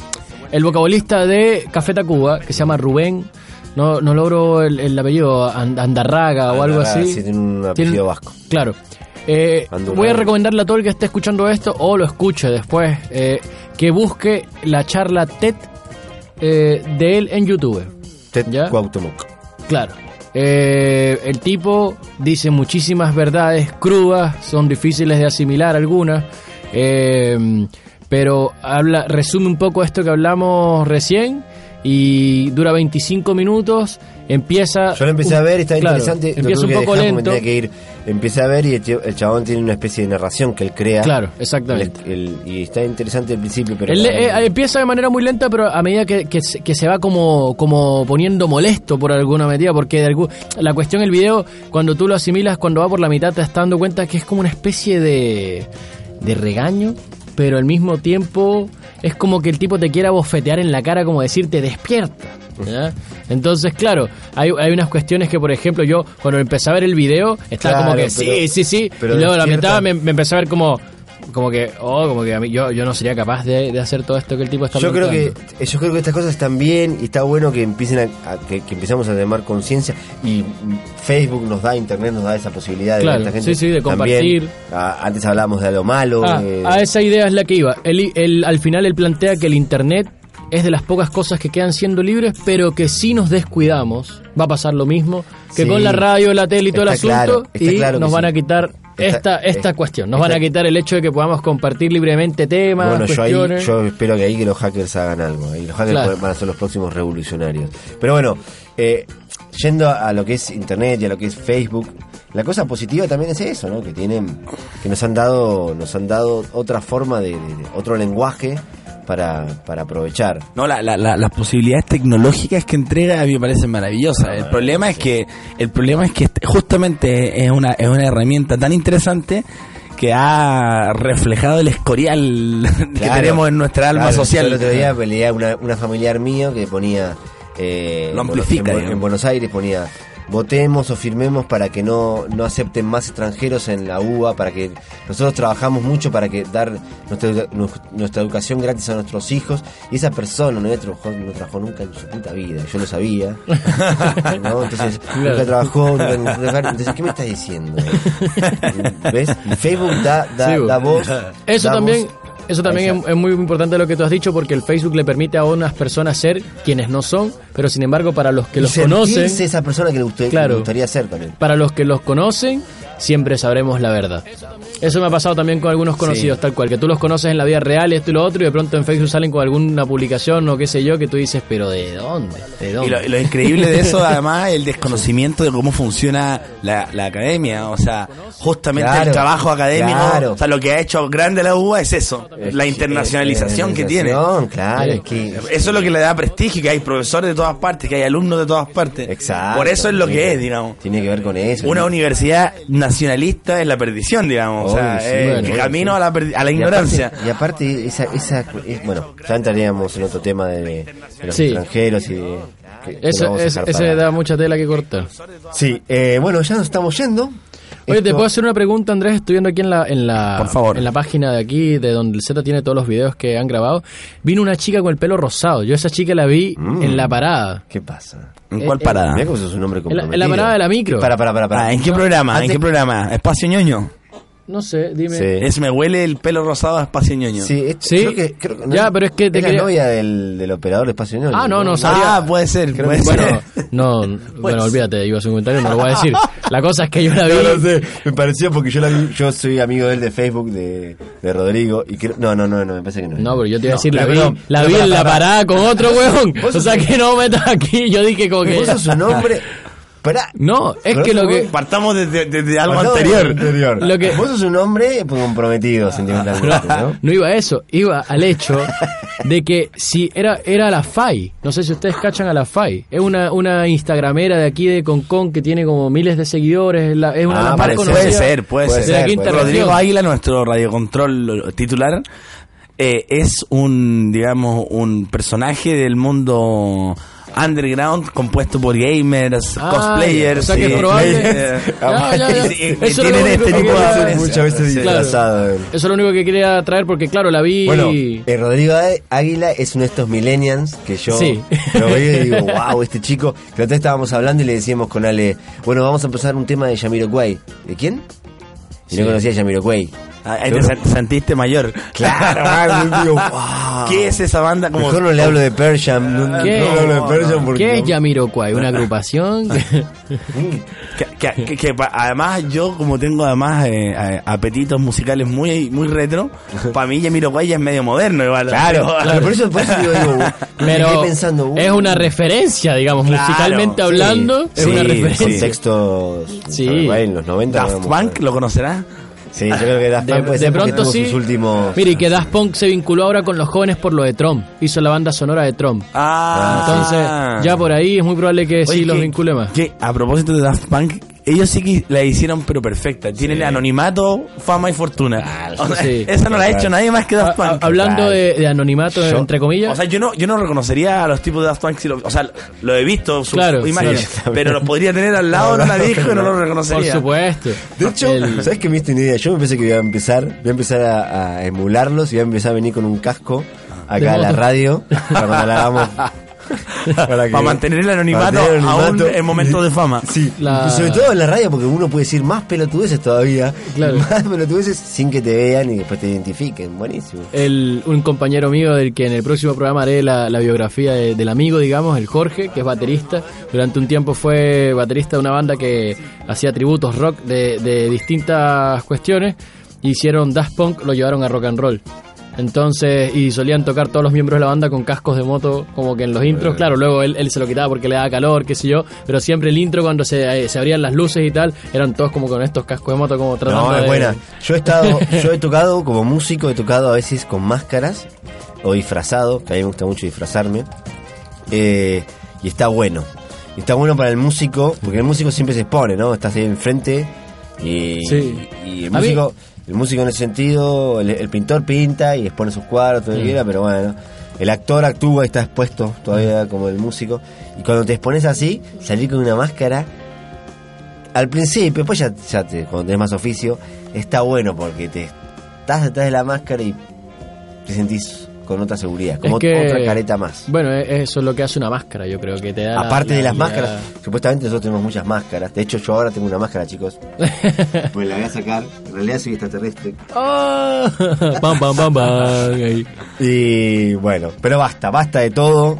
el vocabulista de Café Tacuba, que se llama Rubén, no, no logro el, el apellido, And- Andarraga o algo así. sí, tiene un apellido vasco. Claro. Eh, voy a recomendarle a todo el que esté escuchando esto o lo escuche después, eh, que busque la charla TED eh, de él en YouTube. Ted ¿Ya? Cuauhtémoc. Claro. Eh, el tipo dice muchísimas verdades crudas, son difíciles de asimilar algunas, eh, pero habla, resume un poco esto que hablamos recién y dura 25 minutos, empieza... Yo lo empecé a ver y está Claro, interesante. Empieza un poco lento. que ir. Empecé a ver y el, el chabón tiene una especie de narración que él crea. Claro, exactamente. El- el- y está interesante al principio, pero. Él, eh, empieza de manera muy lenta, pero a medida que, que se va como, como poniendo molesto por alguna medida, porque de algún- la cuestión del video, cuando tú lo asimilas, cuando va por la mitad, te estás dando cuenta que es como una especie de, de regaño, pero al mismo tiempo es como que el tipo te quiera bofetear en la cara, como decirte, despierta. ¿Ya? Entonces, claro, hay, hay unas cuestiones que, por ejemplo, yo cuando empecé a ver el video, estaba como que pero- sí, sí, sí, pero y luego la mitad me, me empecé a ver como como que oh como que a mí yo yo no sería capaz de, de hacer todo esto que el tipo está Yo creo que planteando. yo creo que estas cosas están bien y está bueno que empiecen a, a- que, que empezamos a tomar conciencia y Facebook nos da internet nos da esa posibilidad de que esta gente sí, sí, de también, compartir. ah, antes hablábamos de lo malo Ah, eh, a esa idea es la que iba al final él plantea que el internet es de las pocas cosas que quedan siendo libres pero que si nos descuidamos va a pasar lo mismo que Sí. con la radio la tele y todo el asunto claro, y claro nos van a quitar esta esta es- cuestión nos van a quitar el hecho de que podamos compartir libremente temas bueno, yo, ahí, yo espero que ahí que los hackers hagan algo. Ahí los hackers Claro. van a ser los próximos revolucionarios. Pero bueno, eh, yendo a, a lo que es Internet y a lo que es Facebook la cosa positiva también es eso, ¿no? Que tienen, que nos han dado, nos han dado otra forma de, de- de- otro lenguaje para, para aprovechar. No, la- la- la- las posibilidades tecnológicas que entrega a mí me parecen maravillosas. El problema es que el problema es que este- justamente es una es una herramienta tan interesante que ha reflejado el escorial [laughs] que tenemos en nuestra alma Claro, social. El otro día peleé a una, una familiar mío que ponía. eh, Lo amplifica, En, en Buenos Aires ponía. Votemos o firmemos para que no, no acepten más extranjeros en la UBA, para que nosotros trabajamos mucho para que dar nuestra, edu- nu- nuestra educación gratis a nuestros hijos. Y esa persona no, trabajado, no trabajó nunca en su puta vida, yo lo sabía. [laughs] ¿no? Entonces, nunca trabajó, nunca. Entonces, ¿qué me estás diciendo? [laughs] ¿Ves? Y Facebook da, da, Sí, da voz. Eso da también, voz eso también es, es muy importante lo que tú has dicho porque el Facebook le permite a unas personas ser quienes no son, pero sin embargo para los que y los conocen, esa persona que le, que Claro. le gustaría ser también. para los que los conocen, siempre sabremos la verdad. Eso me ha pasado también con algunos conocidos, tal cual, que tú los conoces en la vida real, esto y lo otro, y de pronto en Facebook salen con alguna publicación o qué sé yo, que tú dices, pero ¿de dónde? ¿De Y dónde? lo, y lo increíble de eso, [laughs] además, el desconocimiento de cómo funciona la, la academia. O sea, justamente Claro, el trabajo académico, claro. o sea, lo que ha hecho grande la UBA es eso, Es la que- internacionalización que tiene. Claro, es que. Eso es lo que le da prestigio, que hay profesores de todas partes, que hay alumnos de todas partes. Exacto. Por eso es lo que es, digamos. Tiene que ver con eso. Una ¿no? universidad nacionalista es la perdición, digamos. o sea, Obvio, sí, es bueno, el camino sí. a la, perdi- a la Y ignorancia. aparte- Y aparte, esa, esa, es- bueno, ya entraríamos en otro tema de, de los Sí. extranjeros y de. que- Eso, es- ese para- da mucha tela que cortar. Sí, eh, bueno, ya nos estamos yendo. Oye, ¿te puedo hacer una pregunta, Andrés? Estoy viendo aquí en la, en la, Por favor. en la página de aquí, de donde el Z tiene todos los videos que han grabado. Vino una chica con el pelo rosado. Yo esa chica la vi Mm. en la parada. ¿Qué pasa? ¿En Eh, cuál eh, parada? Mira cómo sos un hombre En la- en la parada de la micro. Para, para, para. para. Ah, ¿En qué programa? ¿En qué programa? ¿Espacio ñoño? No sé, dime. Sí. Es me huele el pelo rosado a espacio ñoño. Sí, es- Sí. creo que, creo que- Ya, pero es que te es la quería- novia del, del operador de Espacio Ñoño, Ah, no, no sabía. Ah, puede ser. Creo puede que- ser. Bueno, no, [laughs] bueno, olvídate, iba a hacer un comentario, no lo voy a decir. La cosa es que yo la vi. No, no sé, me pareció porque yo la vi, yo soy amigo de él de Facebook de, de Rodrigo y creo, no, no, no, no, me parece que no. No, pero yo te iba a decir, la vi, perdón, la vi para, en la para, parada con otro [laughs] huevón. O sea sos- que no me metas aquí. Yo dije como que. Vos sos un hombre, No, es que lo que. Partamos desde, desde algo anterior. anterior. Lo que- Vos sos un hombre comprometido sentimentalmente, ¿no? No iba a eso, iba al hecho de que si era era la FAI, no sé si ustedes cachan a la FAI, es una, una instagramera de aquí de Concon que tiene como miles de seguidores, es, la- es una de Ah, las más parece- conocidas Puede ser, puede, Puede ser. de ser, puede. Rodrigo Águila, nuestro radiocontrol titular, eh, es un, digamos, un personaje del mundo underground compuesto por gamers, Ah, cosplayers. o sea que es probable- tienen único este que tipo de. Muchas veces Sí. él. Eso es lo único que quería traer porque claro, la vi Bueno, eh, Rodrigo Águila es uno de estos millennials que yo Sí. lo veo y digo, [laughs] wow, este chico. Que vez estábamos hablando y le decíamos con Ale, bueno, vamos a empezar un tema de Yamiroquai. ¿De quién? Y Sí. no conocía a Yamiroquai. Ah, Ahí te sen- sentiste mayor. Claro, [laughs] man, digo, wow. ¿Qué es esa banda? Como, Mejor no le hablo de Persian. No, ¿Qué? no le hablo de Persian porque. ¿Qué es Yamiroquai? ¿Una [laughs] agrupación? [laughs] Que, que- que- que además yo como tengo además eh, apetitos musicales muy muy retro, para mí Yamiroquai ya es medio moderno igual. Claro, claro, por eso, eso digo, digo, Pero pensando, uh, es una referencia, digamos, Claro, musicalmente sí, hablando, es sí, una sí. referencia. contextos Sí. En los 90. Daft Punk, ¿lo conocerás? Sí, yo creo que Daft De, Punk puede de ser porque pronto tuvo sí. sus últimos. Mire, y que Daft Punk se vinculó ahora con los jóvenes por lo de Trump. Hizo la banda sonora de Trump. Ah, Entonces, ya por ahí es muy probable que sí los que- vincule más. que, a propósito de Daft Punk, ellos sí que la hicieron pero perfecta. Tienen anonimato, fama y fortuna. O sea, sí. [laughs] Esa no la ha hecho nadie más que Daft A- a- Punk. hablando Claro. de, de anonimato, Yo- entre comillas. O sea, yo no, yo no reconocería a los tipos de Daft Punk si lo, o sea, lo he visto, sus Claro, imágenes, sí, pero los podría tener al lado de una disco y no lo por reconocería. supuesto. De hecho, El- ¿sabes qué me diste una idea? Yo me pensé que iba a empezar, voy a empezar a, a emularlos y voy a empezar a venir con un casco De acá a la radio [laughs] para cuando la hagamos. [laughs] para, que- Para mantener el anonimato, aún en momentos de fama. Sí, La- sobre todo en la radio porque uno puede decir más pelotudeces todavía, Claro. más pelotudeces sin que te vean y después te identifiquen. Buenísimo. el, un compañero mío del que en el próximo programa haré la, la biografía de- del amigo, digamos, el Jorge, que es baterista. Durante un tiempo fue baterista de una banda que hacía tributos rock de, de distintas cuestiones. Hicieron Daft Punk, lo llevaron a rock and roll. Entonces, y solían tocar todos los miembros de la banda con cascos de moto, como que en los intros, claro, luego él, él se lo quitaba porque le daba calor, qué sé yo, pero siempre el intro cuando se, eh, se abrían las luces y tal, eran todos como con estos cascos de moto, como tratando No, es de... buena. Yo he estado, yo he tocado como músico, he tocado a veces con máscaras o disfrazado, que a mí me gusta mucho disfrazarme. Eh, y está bueno. Y está bueno para el músico, porque el músico siempre se expone, ¿no? Estás ahí enfrente y, Sí. y el mí- músico, el músico en ese sentido, el, el pintor pinta y expone sus cuadros, todo lo que Mm. quiera, pero bueno. El actor actúa y está expuesto todavía como el músico. Y cuando te expones así, salir con una máscara, al principio, después ya, ya te, cuando tenés más oficio, está bueno porque te estás detrás de la máscara y te sentís con otra seguridad, como Es que- otra careta más. Bueno, e- eso es lo que hace una máscara, yo creo que te da... Aparte la de las máscaras, supuestamente nosotros tenemos muchas máscaras. De hecho, yo ahora tengo una máscara, chicos. [laughs] Pues la voy a sacar. En realidad soy extraterrestre. ¡Ah! pam, pam, pam, pam. ahí. Y bueno, pero basta, basta de todo.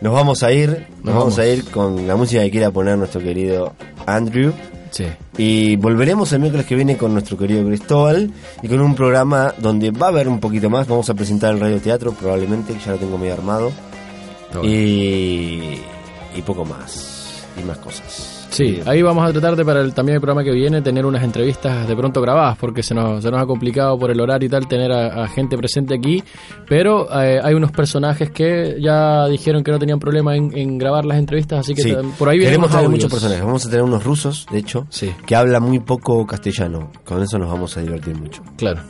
Nos vamos a ir, nos, Nos vamos. vamos. a ir con la música que quiera poner nuestro querido Andrew. Sí. Y volveremos el miércoles que viene con nuestro querido Cristóbal y con un programa donde va a haber un poquito más. Vamos a presentar el radioteatro, probablemente, ya lo tengo medio armado. Y, y poco más. Y más cosas. Sí, ahí vamos a tratar de para el, también el programa que viene tener unas entrevistas de pronto grabadas porque se nos, se nos ha complicado por el horario y tal tener a, a gente presente aquí, pero eh, hay unos personajes que ya dijeron que no tenían problema en, en grabar las entrevistas, así que Sí. por ahí Queremos tener audios. muchos personajes. Vamos a tener unos rusos, de hecho, Sí. que hablan muy poco castellano. Con eso nos vamos a divertir mucho. Claro,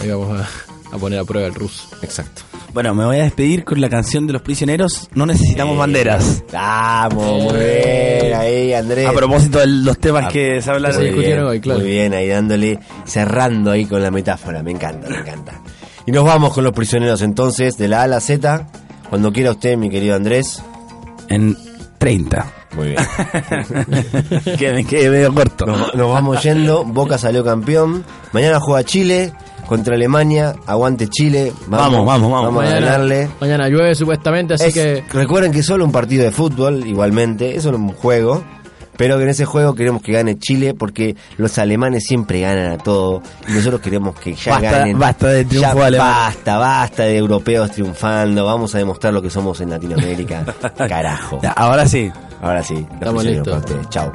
ahí vamos a, a poner a prueba el ruso. Exacto. Bueno, me voy a despedir con la canción de los prisioneros. No necesitamos banderas. Vamos, muy bien. Ahí, Andrés. A propósito de los temas Ah, que se hablaron. se discutieron hoy, claro. Muy bien, ahí dándole, cerrando ahí con la metáfora. Me encanta, me encanta. Y nos vamos con los prisioneros entonces, de la A a la Z. Cuando quiera usted, mi querido Andrés. En 30. Muy bien. [laughs] que me quede medio corto. Nos, nos vamos yendo. Boca salió campeón. Mañana juega Chile contra Alemania. Aguante Chile. Vamos, vamos, vamos. Vamos a Mañana, ganarle. mañana llueve supuestamente, así Es- que Recuerden que es solo un partido de fútbol, igualmente, es solo un juego. Pero que en ese juego queremos que gane Chile porque los alemanes siempre ganan a todo. Y nosotros queremos que ya Basta- ganen. basta de triunfo Ya alemán. Basta, basta de europeos triunfando. Vamos a demostrar lo que somos en Latinoamérica. [laughs] Carajo. Ahora sí. Ahora sí. Estamos listos. Chao.